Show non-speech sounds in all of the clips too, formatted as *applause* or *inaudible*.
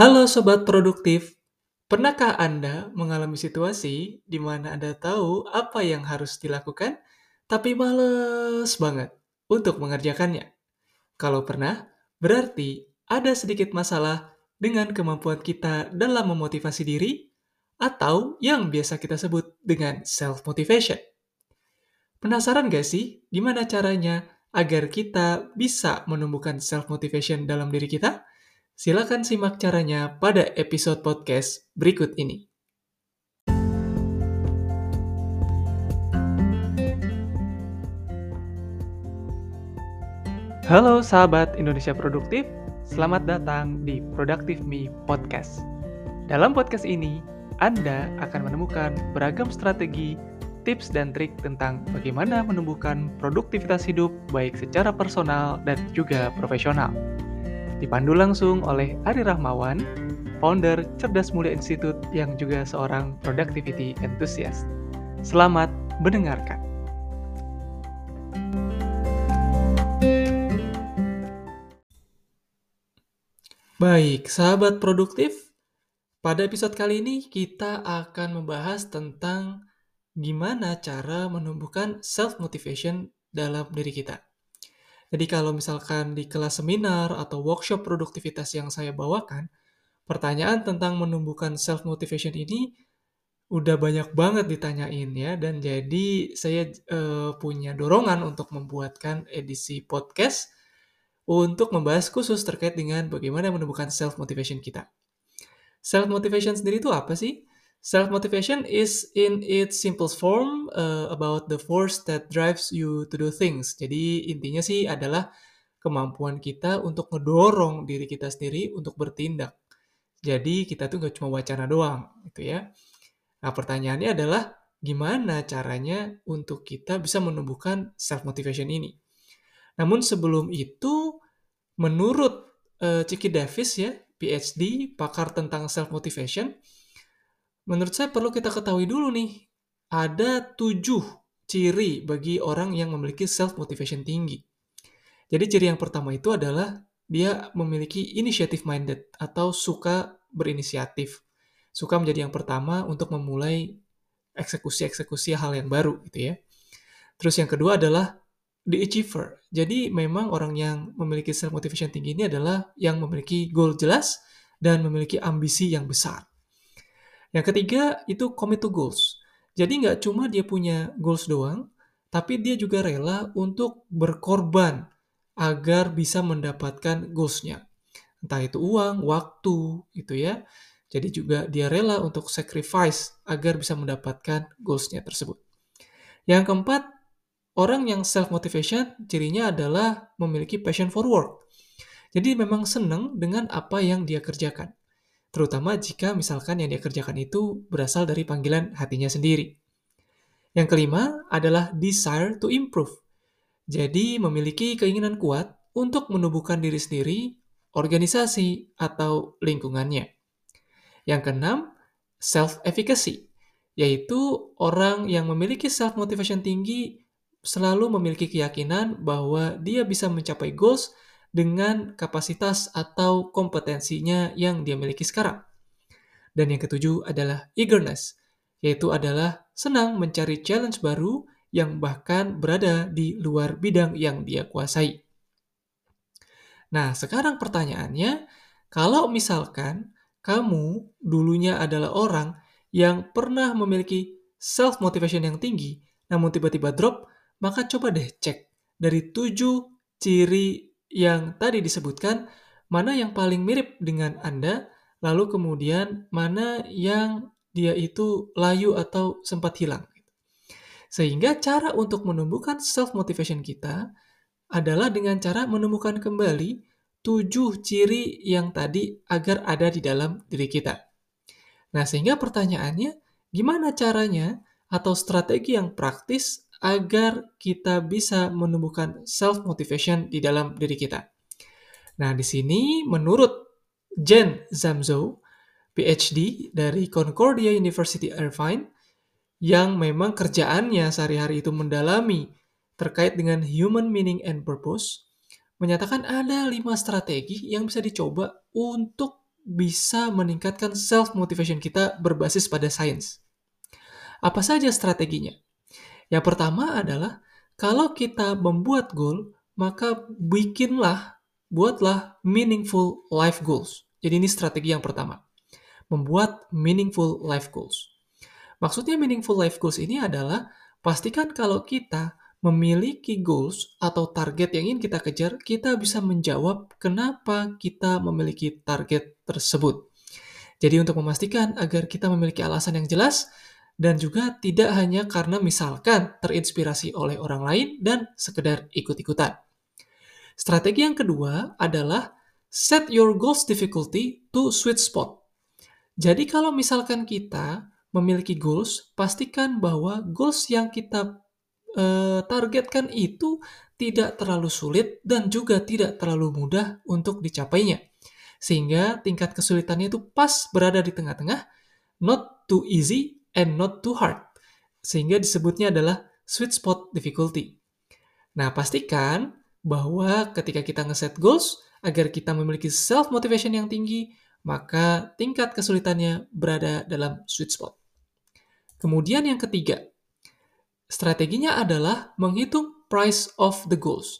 Halo sobat produktif, pernahkah Anda mengalami situasi di mana Anda tahu apa yang harus dilakukan, tapi males banget untuk mengerjakannya? Kalau pernah, berarti ada sedikit masalah dengan kemampuan kita dalam memotivasi diri, atau yang biasa kita sebut dengan self-motivation. Penasaran gak sih gimana caranya agar kita bisa menumbuhkan self-motivation dalam diri kita? Silakan simak caranya pada episode podcast berikut ini. Halo sahabat Indonesia Produktif, selamat datang di Productive Me Podcast. Dalam podcast ini, Anda akan menemukan beragam strategi, tips dan trik tentang bagaimana menumbuhkan produktivitas hidup baik secara personal dan juga profesional. Dipandu langsung oleh Ari Rahmawan, founder Cerdas Mulia Institute yang juga seorang productivity enthusiast. Selamat mendengarkan. Baik, sahabat produktif, pada episode kali ini kita akan membahas tentang gimana cara menumbuhkan self-motivation dalam diri kita. Jadi kalau misalkan di kelas seminar atau workshop produktivitas yang saya bawakan, pertanyaan tentang menumbuhkan self-motivation ini udah banyak banget ditanyain ya, dan jadi saya uh, punya dorongan untuk membuatkan edisi podcast untuk membahas khusus terkait dengan bagaimana menumbuhkan self motivation kita. Self motivation sendiri itu apa sih? Self motivation is in its simplest form uh, about the force that drives you to do things. Jadi intinya sih adalah kemampuan kita untuk ngedorong diri kita sendiri untuk bertindak. Jadi kita tuh nggak cuma wacana doang, gitu ya. Nah pertanyaannya adalah gimana caranya untuk kita bisa menumbuhkan self motivation ini? Namun sebelum itu, menurut uh, Ciki Davis ya, PhD, pakar tentang self motivation, menurut saya perlu kita ketahui dulu nih, ada tujuh ciri bagi orang yang memiliki self motivation tinggi. Jadi ciri yang pertama itu adalah dia memiliki initiative minded atau suka berinisiatif. Suka menjadi yang pertama untuk memulai eksekusi-eksekusi hal yang baru gitu ya. Terus yang kedua adalah the achiever. Jadi memang orang yang memiliki self motivation tinggi ini adalah yang memiliki goal jelas dan memiliki ambisi yang besar. Yang ketiga itu commit to goals. Jadi nggak cuma dia punya goals doang, tapi dia juga rela untuk berkorban agar bisa mendapatkan goalsnya. Entah itu uang, waktu, gitu ya. Jadi juga dia rela untuk sacrifice agar bisa mendapatkan goalsnya tersebut. Yang keempat, Orang yang self-motivation cirinya adalah memiliki passion for work. Jadi memang senang dengan apa yang dia kerjakan. Terutama jika misalkan yang dia kerjakan itu berasal dari panggilan hatinya sendiri. Yang kelima adalah desire to improve. Jadi memiliki keinginan kuat untuk menumbuhkan diri sendiri, organisasi, atau lingkungannya. Yang keenam, self-efficacy, yaitu orang yang memiliki self-motivation tinggi selalu memiliki keyakinan bahwa dia bisa mencapai goals dengan kapasitas atau kompetensinya yang dia miliki sekarang. Dan yang ketujuh adalah eagerness, yaitu adalah senang mencari challenge baru yang bahkan berada di luar bidang yang dia kuasai. Nah, sekarang pertanyaannya, kalau misalkan kamu dulunya adalah orang yang pernah memiliki self motivation yang tinggi, namun tiba-tiba drop, maka coba deh cek dari tujuh ciri yang tadi disebutkan, mana yang paling mirip dengan Anda, lalu kemudian mana yang dia itu layu atau sempat hilang. Sehingga cara untuk menumbuhkan self-motivation kita adalah dengan cara menemukan kembali tujuh ciri yang tadi agar ada di dalam diri kita. Nah, sehingga pertanyaannya, gimana caranya atau strategi yang praktis agar kita bisa menumbuhkan self motivation di dalam diri kita. Nah, di sini menurut Jen Zamzo, PhD dari Concordia University Irvine, yang memang kerjaannya sehari-hari itu mendalami terkait dengan human meaning and purpose, menyatakan ada lima strategi yang bisa dicoba untuk bisa meningkatkan self motivation kita berbasis pada sains. Apa saja strateginya? Yang pertama adalah kalau kita membuat goal, maka bikinlah, buatlah meaningful life goals. Jadi ini strategi yang pertama. Membuat meaningful life goals. Maksudnya meaningful life goals ini adalah pastikan kalau kita memiliki goals atau target yang ingin kita kejar, kita bisa menjawab kenapa kita memiliki target tersebut. Jadi untuk memastikan agar kita memiliki alasan yang jelas dan juga tidak hanya karena misalkan terinspirasi oleh orang lain dan sekedar ikut-ikutan. Strategi yang kedua adalah set your goals difficulty to sweet spot. Jadi kalau misalkan kita memiliki goals, pastikan bahwa goals yang kita uh, targetkan itu tidak terlalu sulit dan juga tidak terlalu mudah untuk dicapainya. Sehingga tingkat kesulitannya itu pas berada di tengah-tengah, not too easy and not too hard. Sehingga disebutnya adalah sweet spot difficulty. Nah, pastikan bahwa ketika kita ngeset goals, agar kita memiliki self motivation yang tinggi, maka tingkat kesulitannya berada dalam sweet spot. Kemudian yang ketiga, Strateginya adalah menghitung price of the goals.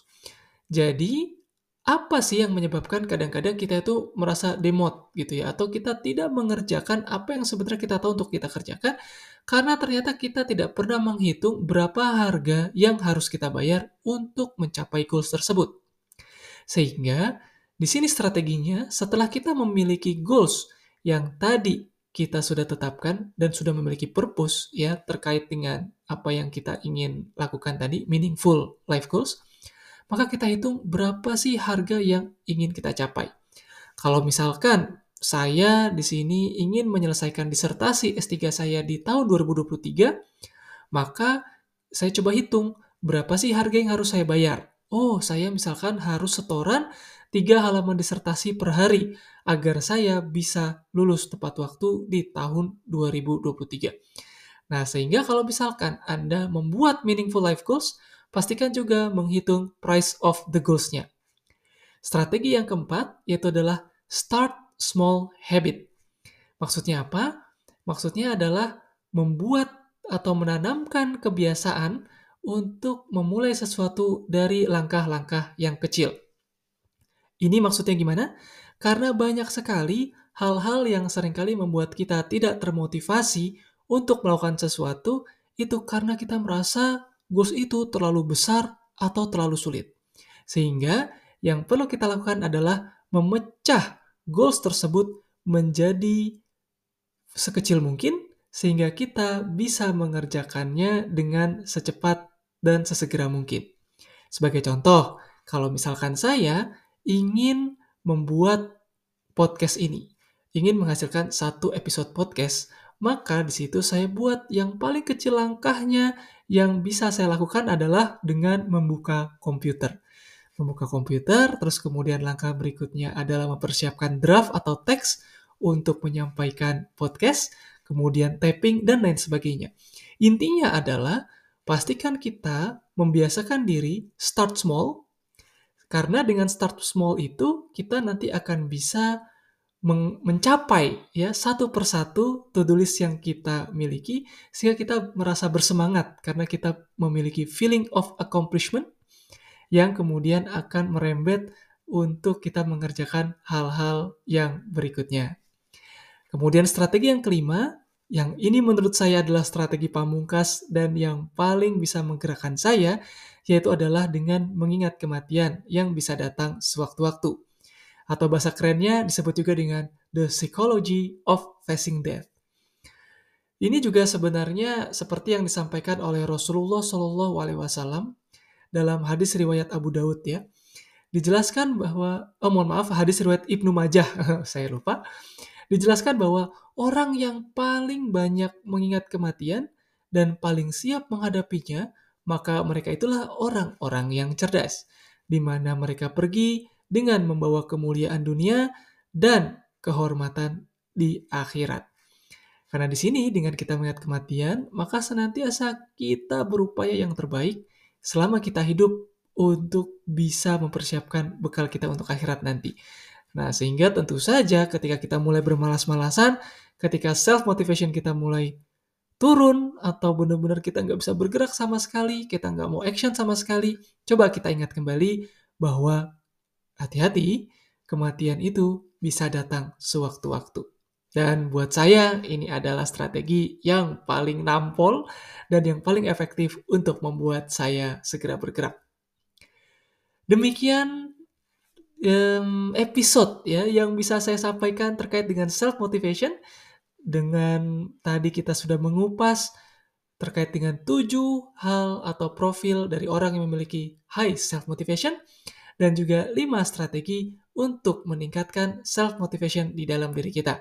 Jadi, apa sih yang menyebabkan kadang-kadang kita itu merasa demot gitu ya atau kita tidak mengerjakan apa yang sebenarnya kita tahu untuk kita kerjakan karena ternyata kita tidak pernah menghitung berapa harga yang harus kita bayar untuk mencapai goals tersebut. Sehingga di sini strateginya setelah kita memiliki goals yang tadi kita sudah tetapkan dan sudah memiliki purpose ya terkait dengan apa yang kita ingin lakukan tadi meaningful life goals maka kita hitung berapa sih harga yang ingin kita capai kalau misalkan saya di sini ingin menyelesaikan disertasi S3 saya di tahun 2023 maka saya coba hitung berapa sih harga yang harus saya bayar oh saya misalkan harus setoran tiga halaman disertasi per hari agar saya bisa lulus tepat waktu di tahun 2023. Nah, sehingga kalau misalkan Anda membuat meaningful life goals, pastikan juga menghitung price of the goals-nya. Strategi yang keempat yaitu adalah start small habit. Maksudnya apa? Maksudnya adalah membuat atau menanamkan kebiasaan untuk memulai sesuatu dari langkah-langkah yang kecil. Ini maksudnya gimana? Karena banyak sekali hal-hal yang sering kali membuat kita tidak termotivasi untuk melakukan sesuatu itu karena kita merasa goals itu terlalu besar atau terlalu sulit. Sehingga yang perlu kita lakukan adalah memecah goals tersebut menjadi sekecil mungkin sehingga kita bisa mengerjakannya dengan secepat dan sesegera mungkin. Sebagai contoh, kalau misalkan saya ingin membuat podcast ini, ingin menghasilkan satu episode podcast, maka di situ saya buat yang paling kecil langkahnya yang bisa saya lakukan adalah dengan membuka komputer. Membuka komputer, terus kemudian langkah berikutnya adalah mempersiapkan draft atau teks untuk menyampaikan podcast, kemudian tapping, dan lain sebagainya. Intinya adalah pastikan kita membiasakan diri start small, karena dengan start small itu kita nanti akan bisa mencapai ya satu persatu to-do list yang kita miliki sehingga kita merasa bersemangat karena kita memiliki feeling of accomplishment yang kemudian akan merembet untuk kita mengerjakan hal-hal yang berikutnya. Kemudian strategi yang kelima, yang ini menurut saya adalah strategi pamungkas dan yang paling bisa menggerakkan saya, yaitu adalah dengan mengingat kematian yang bisa datang sewaktu-waktu. Atau bahasa kerennya disebut juga dengan the psychology of facing death. Ini juga sebenarnya seperti yang disampaikan oleh Rasulullah Shallallahu Alaihi Wasallam dalam hadis riwayat Abu Daud ya. Dijelaskan bahwa, oh mohon maaf, hadis riwayat Ibnu Majah, *laughs* saya lupa. Dijelaskan bahwa orang yang paling banyak mengingat kematian dan paling siap menghadapinya maka mereka itulah orang-orang yang cerdas, di mana mereka pergi dengan membawa kemuliaan dunia dan kehormatan di akhirat. Karena di sini dengan kita melihat kematian, maka senantiasa kita berupaya yang terbaik selama kita hidup untuk bisa mempersiapkan bekal kita untuk akhirat nanti. Nah, sehingga tentu saja ketika kita mulai bermalas-malasan, ketika self-motivation kita mulai turun, atau benar-benar kita nggak bisa bergerak sama sekali, kita nggak mau action sama sekali, coba kita ingat kembali bahwa hati-hati, kematian itu bisa datang sewaktu-waktu. Dan buat saya, ini adalah strategi yang paling nampol dan yang paling efektif untuk membuat saya segera bergerak. Demikian um, episode ya yang bisa saya sampaikan terkait dengan self motivation. Dengan tadi kita sudah mengupas terkait dengan tujuh hal atau profil dari orang yang memiliki high self motivation dan juga lima strategi untuk meningkatkan self motivation di dalam diri kita.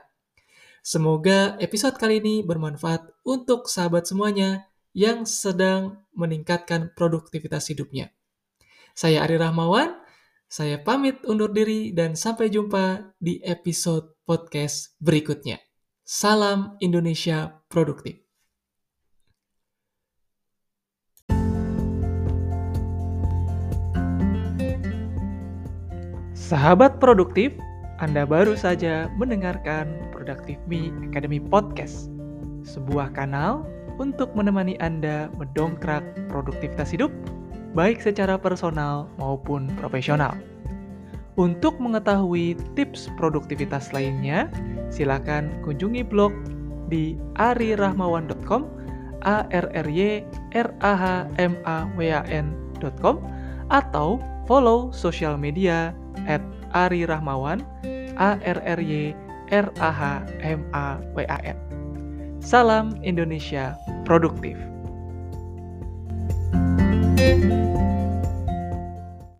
Semoga episode kali ini bermanfaat untuk sahabat semuanya yang sedang meningkatkan produktivitas hidupnya. Saya Ari Rahmawan, saya pamit undur diri dan sampai jumpa di episode podcast berikutnya. Salam Indonesia Produktif. Sahabat produktif, Anda baru saja mendengarkan Productive Me Academy Podcast, sebuah kanal untuk menemani Anda mendongkrak produktivitas hidup baik secara personal maupun profesional. Untuk mengetahui tips produktivitas lainnya, silakan kunjungi blog di arirahmawan.com a r r y r a h m a w a n.com atau follow sosial media at arirahmawan a r r y r a h m a w a n. Salam Indonesia produktif. Thank you.